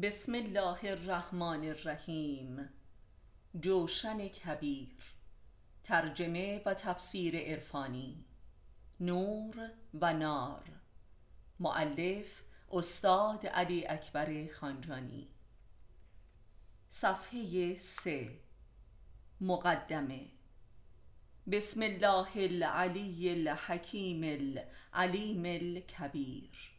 بسم الله الرحمن الرحیم. جوشن کبیر. ترجمه و تفسیر عرفانی. نور و نار. معلف استاد علی اکبر خانجانی. صفحه سه. مقدمه. بسم الله العلی الحکیم العلیم الکبیر.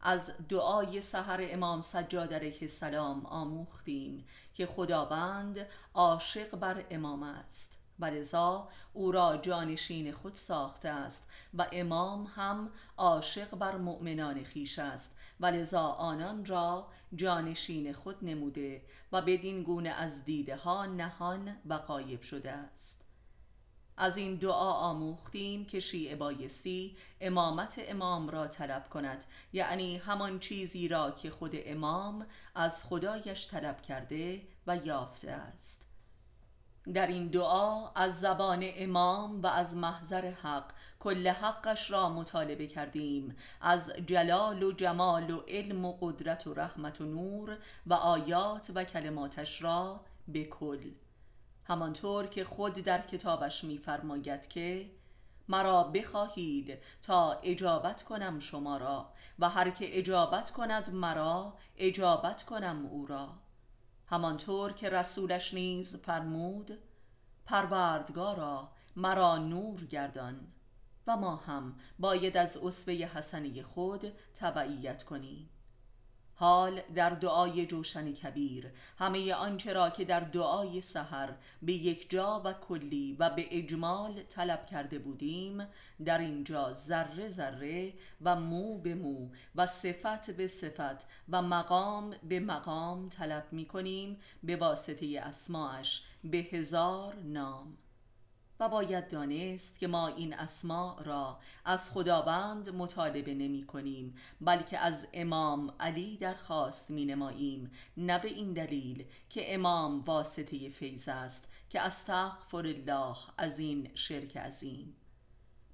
از دعای سحر امام سجاد علیه السلام آموختیم که خداوند عاشق بر امام است و لذا او را جانشین خود ساخته است و امام هم عاشق بر مؤمنان خیش است و لذا آنان را جانشین خود نموده و بدین گونه از دیده ها نهان و قایب شده است. از این دعا آموختیم که شیعه بایستی امامت امام را طلب کند. یعنی همان چیزی را که خود امام از خدایش طلب کرده و یافته است. در این دعا از زبان امام و از محضر حق کل حقش را مطالبه کردیم. از جلال و جمال و علم و قدرت و رحمت و نور و آیات و کلماتش را به کل. همانطور که خود در کتابش میفرماید که مرا بخواهید تا اجابت کنم شما را و هر که اجابت کند مرا اجابت کنم او را. همانطور که رسولش نیز فرمود پروردگارا مرا نور گردان و ما هم باید از اسوه حسنی خود تبعیت کنیم. حال در دعای جوشن کبیر. همه آنچه را که در دعای سحر به یک جا و کلی و به اجمال طلب کرده بودیم در اینجا ذره ذره و مو به مو و صفت به صفت و مقام به مقام طلب می کنیم به واسطه اسماش به هزار نام. و باید دانست که ما این اسماء را از خداوند مطالبه نمی کنیم بلکه از امام علی درخواست می نماییم. نه به این دلیل که امام واسطه فیض است که استغفر الله از این شرک عظیم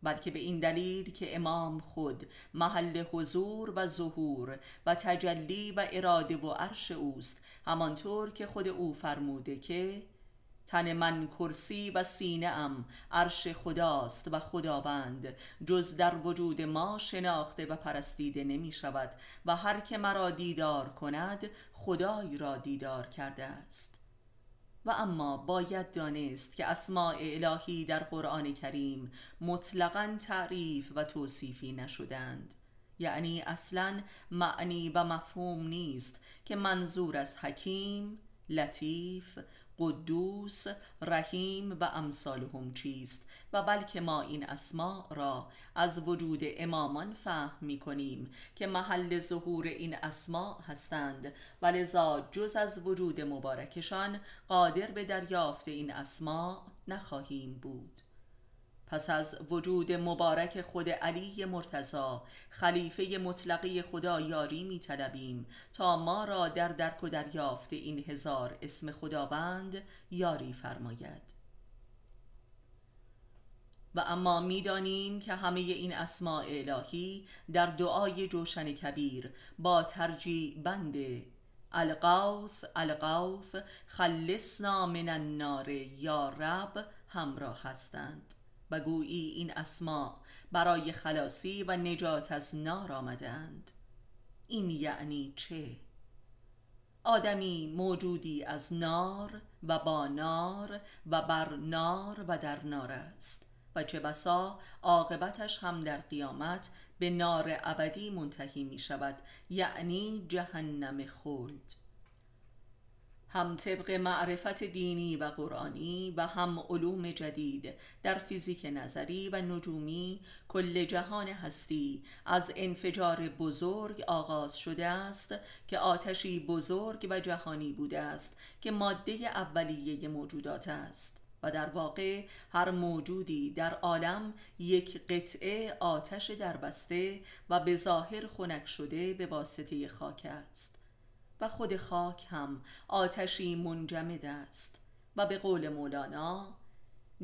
بلکه به این دلیل که امام خود محل حضور و ظهور و تجلی و اراده و عرش اوست. همانطور که خود او فرموده که تن من کرسی و سینه ام عرش خداست و خداوند. جز در وجود ما شناخته و پرستیده نمی شود و هر که مرا دیدار کند خدای را دیدار کرده است. و اما باید دانست که اسماع الهی در قرآن کریم مطلقا تعریف و توصیفی نشدند. یعنی اصلا معنی و مفهوم نیست که منظور از حکیم لطیف قدوس رحیم و امثالهم چیست و بلکه ما این اسماء را از وجود امامان فهم می کنیم که محل ظهور این اسماء هستند. و لذا جز از وجود مبارکشان قادر به دریافت این اسماء نخواهیم بود. پس از وجود مبارک خود علی مرتضا خلیفه مطلقی خدا یاری می تا ما را در درک و دریافت این هزار اسم خداوند یاری فرماید. و اما می‌دانیم که همه این اسماء الهی در دعای جوشن کبیر با ترجیع بند القوث القوث خلصنا من النار یا رب همراه هستند. و گویی این اسما برای خلاصی و نجات از نار آمدند این یعنی چه؟ آدمی موجودی از نار و با نار و بر نار و در نار است و چه بسا عاقبتش هم در قیامت به نار ابدی منتهی می شود یعنی جهنم خلد هم طبق معرفت دینی و قرآنی و هم علوم جدید در فیزیک نظری و نجومی کل جهان هستی از انفجار بزرگ آغاز شده است که آتشی بزرگ و جهانی بوده است که ماده اولیه موجودات است و در واقع هر موجودی در عالم یک قطعه آتش دربسته و به ظاهر خنک شده به واسطه خاک است. خود خاک هم آتشی منجمد است. و به قول مولانا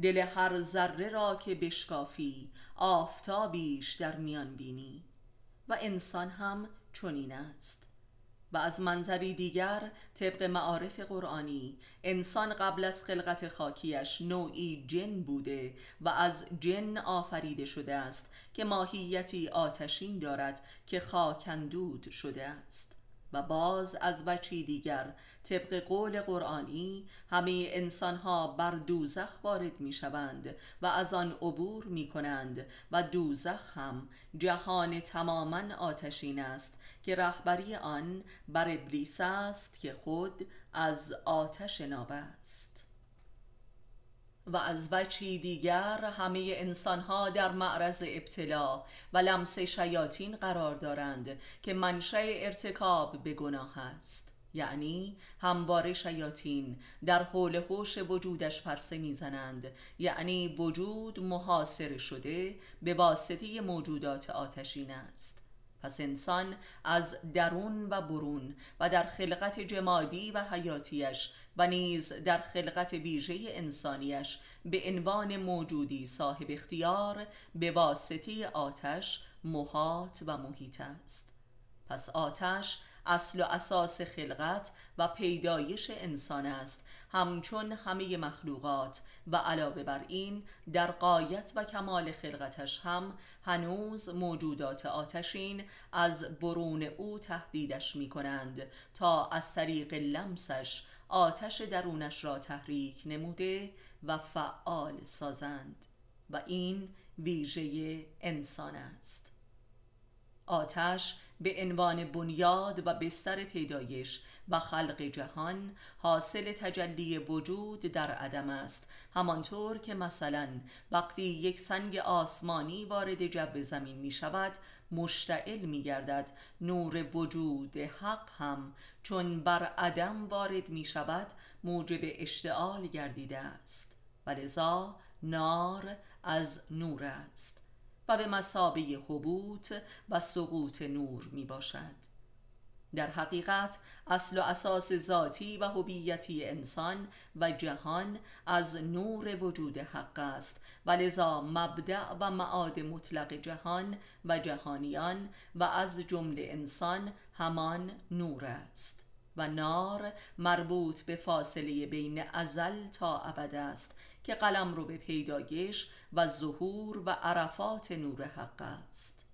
دل هر ذره را که بشکافی آفتابیش در میان بینی. و انسان هم چنین است. و از منظری دیگر طبق معارف قرآنی انسان قبل از خلقت خاکیش نوعی جن بوده و از جن آفریده شده است که ماهیتی آتشین دارد که خاکندود شده است. و باز از وچی دیگر. طبق قول قرآنی همه انسانها بر دوزخ وارد می شوند و از آن عبور می کنند و دوزخ هم جهان تماما آتشین است که رهبری آن بر ابلیس است که خود از آتش ناب است و از وچی دیگر همه انسانها در معرض ابتلا و لمس شیاطین قرار دارند که منشأ ارتکاب به گناه است. یعنی همواره شیاطین در حول هوش وجودش پرسه می‌زنند. یعنی وجود محاصره شده به واسطه موجودات آتشین است. پس انسان از درون و برون و در خلقت جمادی و حیاتیش و نیز در خلقت ویژه انسانیش به عنوان موجودی صاحب اختیار به واسطه آتش محاط و محیط است. پس آتش اصل و اساس خلقت و پیدایش انسان است. همچون همه مخلوقات و علاوه بر این در قایت و کمال خلقتش هم هنوز موجودات آتشین از برون او تهدیدش می کنند تا از طریق لمسش آتش درونش را تحریک نموده و فعال سازند و این ویژه انسان است. آتش به عنوان بنیاد و بستر پیدایش و خلق جهان حاصل تجلی وجود در عدم است. همانطور که مثلا وقتی یک سنگ آسمانی وارد جو زمین می شود مشتعل می گردد. نور وجود حق هم چون بر عدم وارد می شود موجب اشتعال گردیده است. و لذا نار از نور است. و به مسابه حبوط و سقوط نور می باشد در حقیقت اصل و اساس ذاتی و هویتی انسان و جهان از نور وجود حق است و لذا مبدع و معاد مطلق جهان و جهانیان و از جمله انسان همان نور است و نار مربوط به فاصله بین ازل تا ابد است که قلم رو به پیدایش و ظهور و عرفات نور حق است.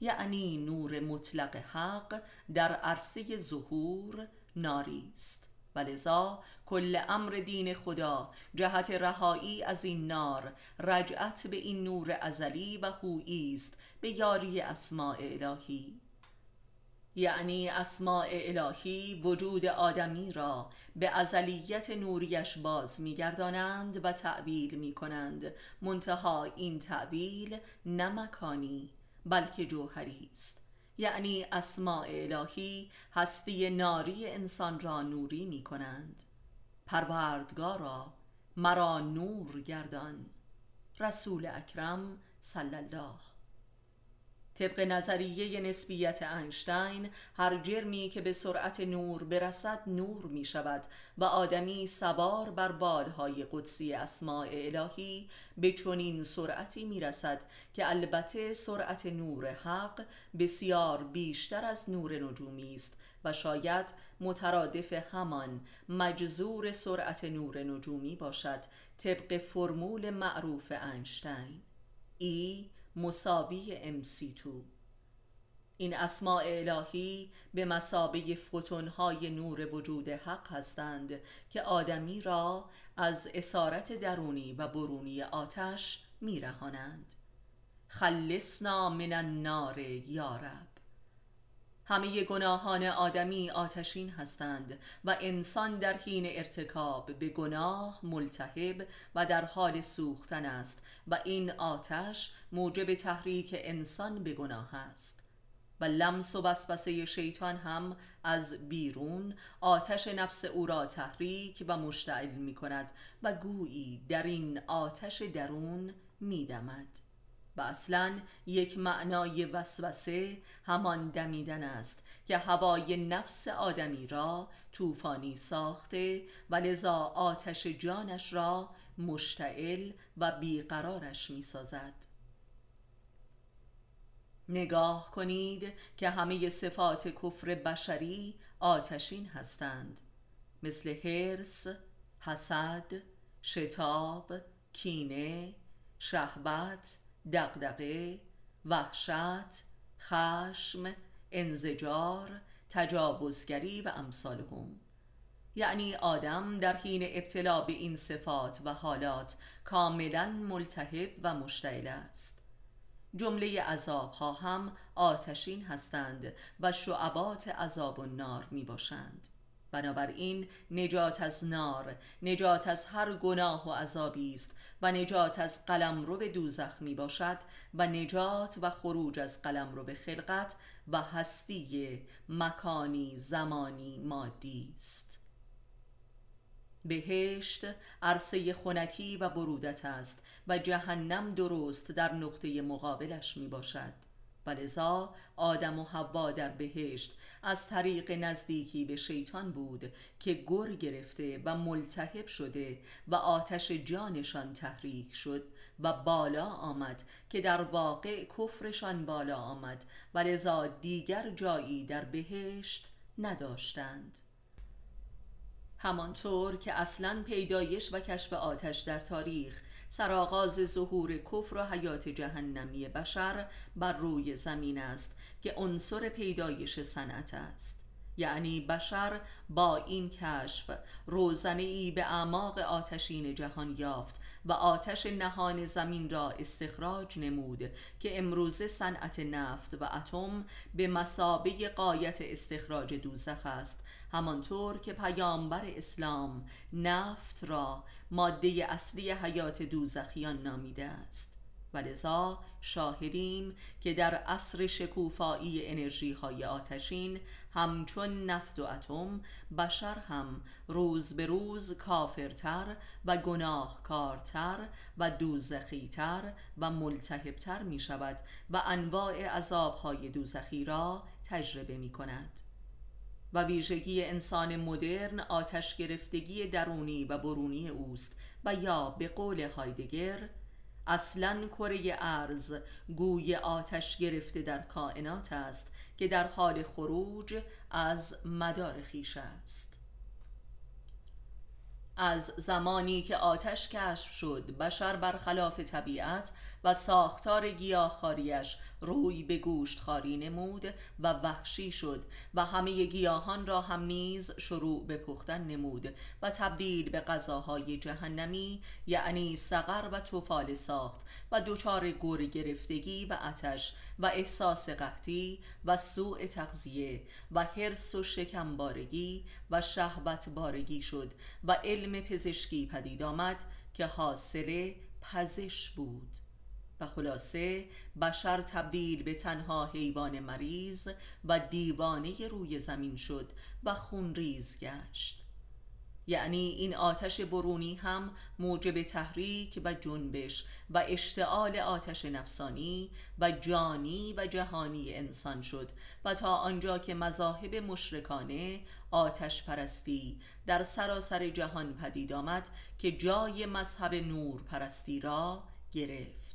یعنی نور مطلق حق در عرصه ظهور ناری است. و لذا کل امر دین خدا جهت رهایی از این نار رجعت به این نور ازلی و هویی است به یاری اسماع الهی. یعنی اسماع الهی وجود آدمی را به ازلیت نوریش باز میگردانند و تعبیر می کنند منتها این تعبیل نه مکانی بلکه جوهری است. یعنی اسماع الهی هستی ناری انسان را نوری می کنند پروردگارا مرا نور گردان. رسول اکرم صلی الله طبق نظریه نسبیت اینشتین هر جرمی که به سرعت نور برسد نور می شود و آدمی سوار بر بالهای قدسی اسماع الهی به چنین سرعتی می رسد که البته سرعت نور حق بسیار بیشتر از نور نجومی است و شاید مترادف همان مجذور سرعت نور نجومی باشد طبق فرمول معروف اینشتین. ای مساوی MC2 این اسماع الهی به مسابه فوتونهای نور وجود حق هستند که آدمی را از اسارت درونی و برونی آتش میرهانند. خلصنا من النار یارب همه گناهان آدمی آتشین هستند و انسان در حین ارتکاب به گناه ملتهب و در حال سوختن است و این آتش موجب تحریک انسان به گناه است و لمس و وسوسه شیطان هم از بیرون آتش نفس او را تحریک و مشتعل می کند و گویی در این آتش درون می دمد. و اصلا یک معنای وسوسه همان دمیدن است که هوای نفس آدمی را طوفانی ساخته و لذا آتش جانش را مشتعل و بیقرارش می سازد نگاه کنید که همه صفات کفر بشری آتشین هستند. مثل هرس، حسد، شتاب، کینه، شهبت، دقدقه، وحشت، خشم، انزجار، تجاوزگری و امثالهم یعنی آدم در حین ابتلا به این صفات و حالات کاملا ملتهب و مشتعل است. جمله عذاب ها هم آتشین هستند و شعبات عذاب النار می باشند بنابراین نجات از نار نجات از هر گناه و عذابی است و نجات از قلم رو به دوزخ می باشد و نجات و خروج از قلم رو به خلقت و هستی مکانی زمانی مادی است. بهشت عرصه خونکی و برودت است و جهنم درست در نقطه مقابلش می باشد. و لذا آدم و حوا در بهشت از طریق نزدیکی به شیطان بود که گر گرفته و ملتهب شده و آتش جانشان تحریک شد و بالا آمد که در واقع کفرشان بالا آمد و لذا دیگر جایی در بهشت نداشتند. همانطور که اصلا پیدایش و کشف آتش در تاریخ سرآغاز ظهور کفر و حیات جهنمی بشر بر روی زمین است که عنصر پیدایش صنعت است. یعنی بشر با این کشف روزنه ای به اعماق آتشین جهان یافت و آتش نهان زمین را استخراج نمود که امروزه صنعت نفت و اتم به مسابه قایت استخراج دوزخ است. همانطور که پیامبر اسلام نفت را ماده اصلی حیات دوزخیان نامیده است. و شاهدیم که در عصر شکوفایی انرژی های آتشین همچون نفت و اتم بشر هم روز به روز کافرتر و گناهکارتر و دوزخیتر و ملتهبتر می شود و انواع عذابهای دوزخی را تجربه می کند و ویژگی انسان مدرن آتش گرفتگی درونی و برونی اوست و یا به قول هایدگر اصلا کره ارز گوی آتش گرفته در کائنات است که در حال خروج از مدار خیش است. از زمانی که آتش کشف شد بشر برخلاف طبیعت و ساختار گیاهخواریش روی به گوشت خاری نمود و وحشی شد و همه گیاهان را هم نیز شروع به پختن نمود و تبدیل به غذاهای جهنمی یعنی سقر و توفال ساخت و دچار گور گرفتگی و آتش و احساس قحطی و سوء تغذیه و حرس و شکمبارگی و شهوت بارگی شد و علم پزشکی پدید آمد که حاصل پزش بود. و خلاصه بشر تبدیل به تنها حیوان مریض و دیوانه روی زمین شد و خونریز گشت. یعنی این آتش برونی هم موجب تحریک و جنبش و اشتعال آتش نفسانی و جانی و جهانی انسان شد و تا آنجا که مذاهب مشرکانه آتش پرستی در سراسر جهان پدید آمد که جای مذهب نور پرستی را گرفت.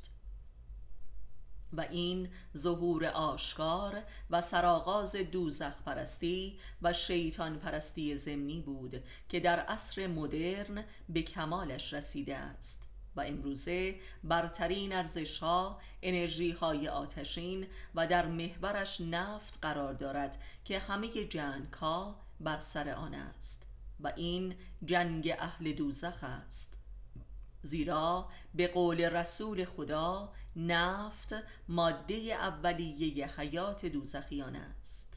و این ظهور آشکار و سرآغاز دوزخ پرستی و شیطان پرستی زمینی بود که در عصر مدرن به کمالش رسیده است و امروزه برترین ارزش ها انرژی های آتشین و در محورش نفت قرار دارد که همه جنگ ها بر سر آن است و این جنگ اهل دوزخ است. زیرا به قول رسول خدا نفت ماده اولیه حیات دوزخیان است.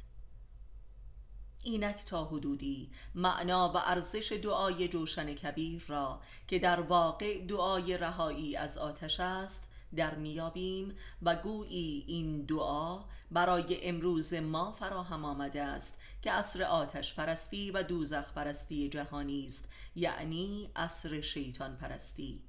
اینک تا حدودی معنا و ارزش دعای جوشن کبیر را که در واقع دعای رهایی از آتش است در میابیم و گویی این دعا برای امروز ما فراهم آمده است که عصر آتش پرستی و دوزخ پرستی جهانی است یعنی عصر شیطان پرستی.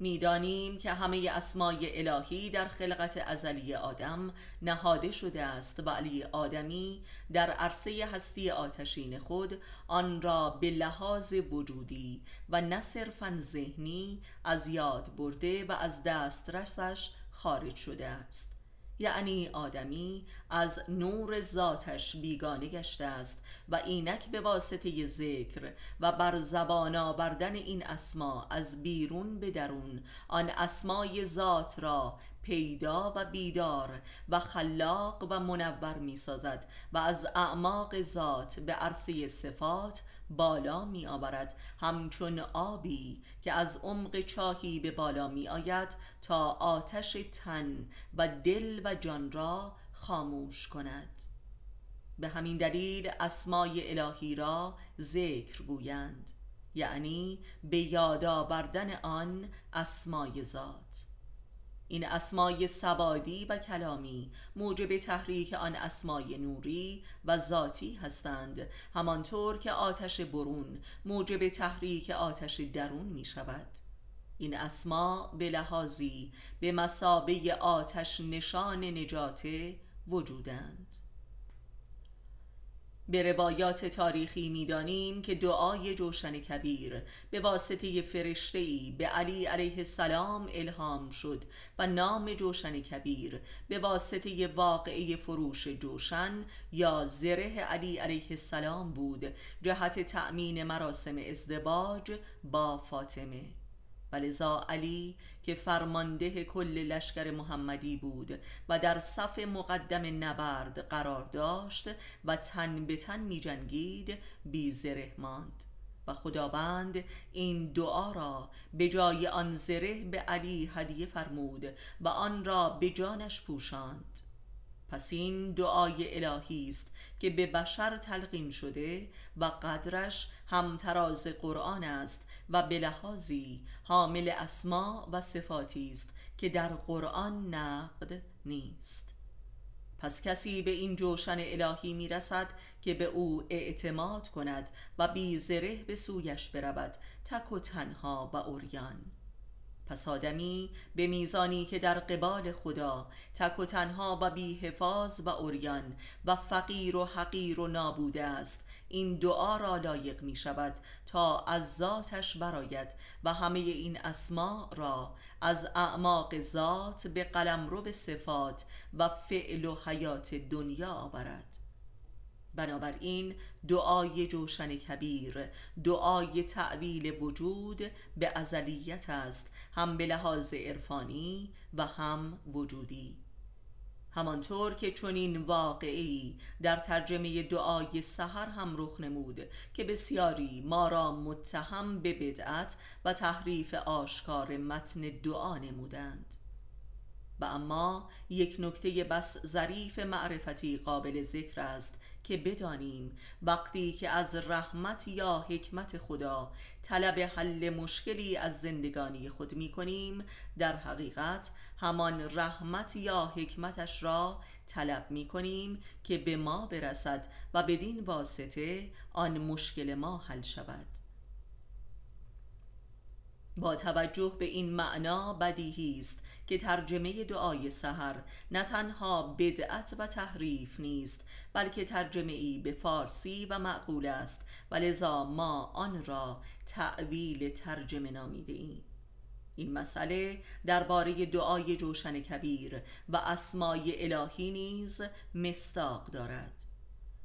می‌دانیم که همه اسمای الهی در خلقت ازلی آدم نهاده شده است و علی آدمی در عرصه هستی آتشین خود آن را به لحاظ وجودی و نه صرفا ذهنی از یاد برده و از دسترسش خارج شده است. یعنی آدمی از نور ذاتش بیگانه گشته است و اینک به واسطه ذکر و بر زبان آوردن این اسما از بیرون به درون آن اسمای ذات را پیدا و بیدار و خلاق و منور می سازد و از اعماق ذات به عرصه صفات بالا می آورد همچون آبی که از عمق چاهی به بالا می آید تا آتش تن و دل و جان را خاموش کند. به همین دلیل اسمای الهی را ذکر گویند. یعنی به یاد آوردن آن اسمای ذات. این اسمای سوادی و کلامی موجب تحریک آن اسمای نوری و ذاتی هستند همانطور که آتش برون موجب تحریک آتش درون می شود این اسما به لحاظی به مسابه آتش نشان نجات وجودند. به روایات تاریخی می‌دانیم که دعای جوشن کبیر به واسطه فرشته ای به علی علیه السلام الهام شد و نام جوشن کبیر به واسطه واقعه فروش جوشن یا زره علی علیه السلام بود جهت تأمین مراسم ازدواج با فاطمه. ولذا علی که فرمانده کل لشکر محمدی بود و در صف مقدم نبرد قرار داشت و تن به تن می جنگید بی زره ماند. و خداوند این دعا را به جای آن زره به علی هدیه فرمود و آن را به جانش پوشاند. پس این دعای الهی است که به بشر تلقین شده و قدرش همتراز قرآن است و به لحاظی حامل اسما و صفاتی است که در قرآن نقد نیست. پس کسی به این جوشن الهی می‌رسد که به او اعتماد کند و بی زره به سویش برود تک و تنها و اوریان پس آدمی به میزانی که در قبال خدا تک و تنها و بی حفاظ و اوریان و فقیر و حقیر و نابوده است این دعا را لایق می شود تا از ذاتش براید و همه این اسما را از اعماق ذات به قلم به صفات و فعل و حیات دنیا آورد. بنابراین دعای جوشن کبیر دعای تعویل وجود به ازلیت است هم به لحاظ عرفانی و هم وجودی. همانطور که چنین واقعی در ترجمه دعای سحر هم رخ نمود که بسیاری ما را متهم به بدعت و تحریف آشکار متن دعا نمودند. و اما یک نکته بس ظریف معرفتی قابل ذکر است که بدانیم وقتی که از رحمت یا حکمت خدا طلب حل مشکلی از زندگانی خود می کنیم در حقیقت همان رحمت یا حکمتش را طلب می کنیم که به ما برسد و بدین واسطه آن مشکل ما حل شود. با توجه به این معنا بدیهی است که ترجمه دعای سحر نه تنها بدعت و تحریف نیست بلکه ترجمه ای به فارسی و معقول است و لذا ما آن را تعویل ترجمه نامیده ایم. این مسئله درباره دعای جوشن کبیر و اسمای الهی نیز مستاق دارد.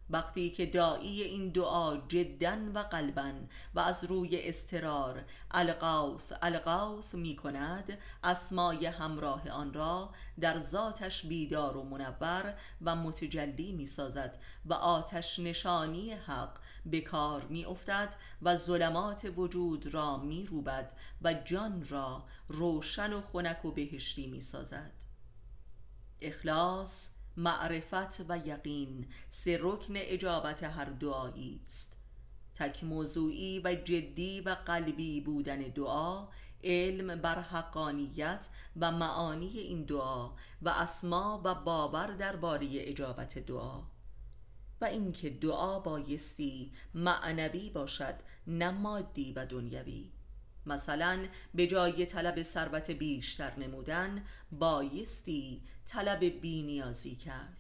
وقتی که دایی این دعا جدا و قلبا و از روی استرار القوث القوث می کند اسمای همراه آن را در ذاتش بیدار و منور و متجلی می سازد و آتش نشانی حق به کار می افتد و ظلمات وجود را می و جان را روشن و خنک و بهشتی می سازد اخلاص معرفت و یقین سه رکن اجابت هر دعایی است. تک موضوعی و جدی و قلبی بودن دعا علم بر حقانیت و معانی این دعا و اسما و باور درباره اجابت دعا. و اینکه دعا بایستی معنوی باشد نه مادی و دنیوی. مثلا به جای طلب ثروت بیشتر نمودن بایستی طلب بینیازی کرد.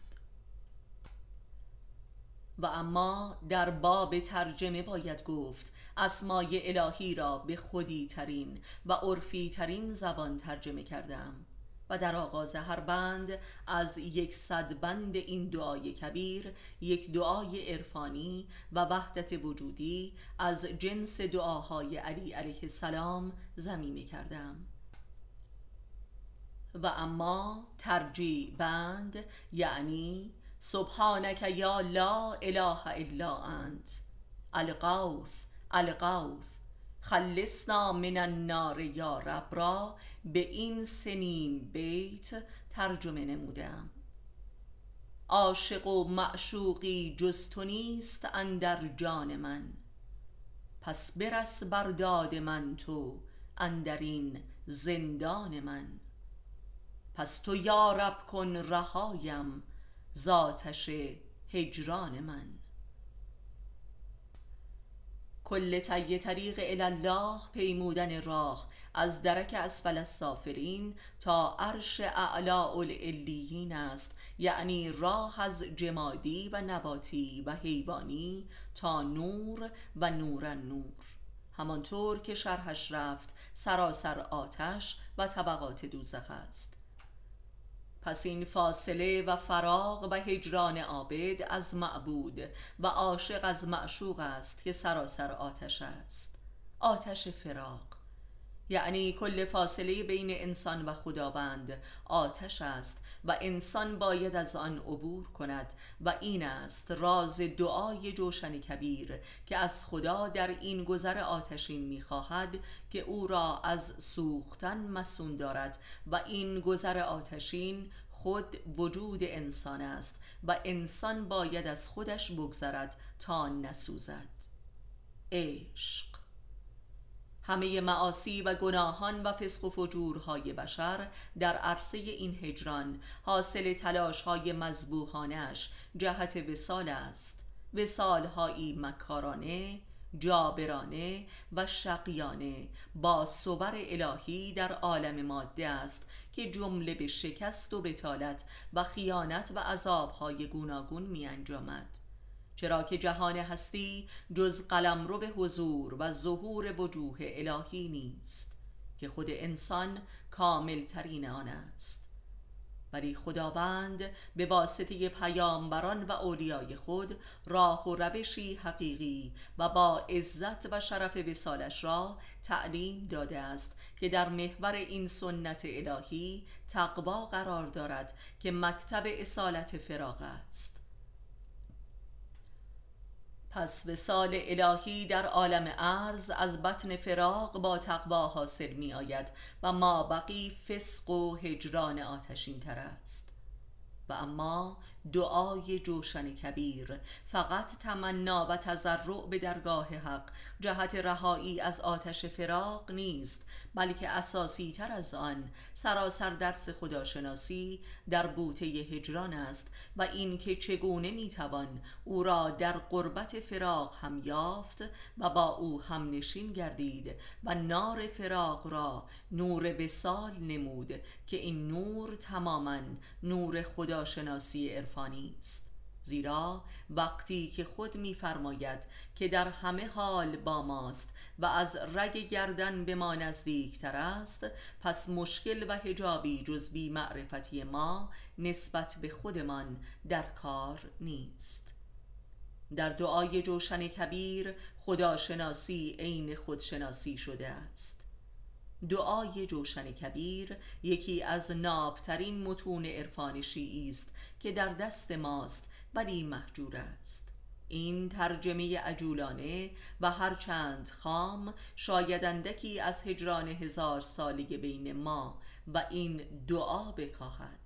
و اما در باب ترجمه باید گفت اسمای الهی را به خودی ترین و عرفی ترین زبان ترجمه کردم. و در آغاز هر بند از یک صد بند این دعای کبیر یک دعای عرفانی و وحدت وجودی از جنس دعاهای علی علیه السلام زمینه کردم. و اما ترجیع بند یعنی سبحانک یا لا اله الا انت القوث القوث خلصنا من النار یا رب را به این سنین بیت ترجمه نمودم. عاشق و معشوقی جز تو نیست اندر جان من. پس برس برداد من تو اندرین زندان من. پس تو یارب کن رهایم ذاتش هجران من. کل طی طریق الله پیمودن راه از درک اسفل السافرین تا عرش اعلا العلیین است یعنی راه از جمادی و نباتی و حیوانی تا نور و نور نور همانطور که شرحش رفت سراسر آتش و طبقات دوزخ است. پس این فاصله و فراغ و هجران عابد از معبود و عاشق از معشوق است که سراسر آتش است. آتش فراغ. یعنی کل فاصله بین انسان و خداوند آتش است و انسان باید از آن عبور کند و این است راز دعای جوشن کبیر که از خدا در این گذر آتشین می‌خواهد که او را از سوختن مسون دارد و این گذر آتشین خود وجود انسان است و انسان باید از خودش بگذرد تا نسوزد. عشق. همه معاصی و گناهان و فسق و فجورهای بشر در عرصه این هجران حاصل تلاشهای مذبوحانش جهت وسال است. وسالهایی مکارانه جابرانه و شقیانه با صور الهی در عالم ماده است که جمله به شکست و بتالت و خیانت و عذابهای گوناگون می انجامد چرا که جهان هستی جز قلم رو به حضور و ظهور وجوه الهی نیست که خود انسان کامل ترین آن است. ولی خداوند به واسطه پیامبران و اولیای خود راه و روشی حقیقی و با عزت و شرف وسالش را تعلیم داده است که در محور این سنت الهی تقوا قرار دارد که مکتب اصالت فراغ است. پس به سال الهی در عالم ارز از بطن فراق با تقوا حاصل می آید و ما بقی فسق و هجران آتشین تر است. و اما دعای جوشن کبیر. فقط تمنا و تضرع به درگاه حق. جهت رهایی از آتش فراق نیست بلکه اساسی تر از آن سراسر درس خداشناسی در بوته هجران است و اینکه چگونه می‌توان او را در قربت فراق هم یافت و با او هم نشین گردید و نار فراق را نور بسال نمود که این نور تماما نور خداشناسی عرفانی است. زیرا وقتی که خود میفرماید که در همه حال با ماست و از رگ گردن به ما نزدیکتر است پس مشکل و هجابی جز بی معرفتی ما نسبت به خودمان در کار نیست. در دعای جوشن کبیر خداشناسی عین خودشناسی شده است. دعای جوشن کبیر یکی از نابترین متون عرفان شیعی است که در دست ماست ولی محجور است. این ترجمه عجولانه و هرچند خام شاید اندکی از هجران هزار سالی بین ما و این دعا بکاهد.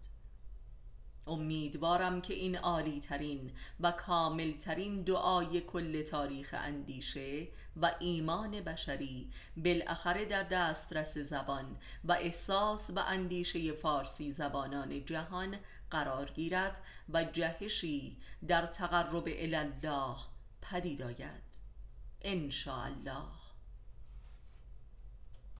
امیدوارم که این عالی ترین و کامل ترین دعای کل تاریخ اندیشه و ایمان بشری بالاخره در دسترس زبان و احساس و اندیشه فارسی زبانان جهان قرار گیرد و جهشی در تقرب الله پدید آید. الله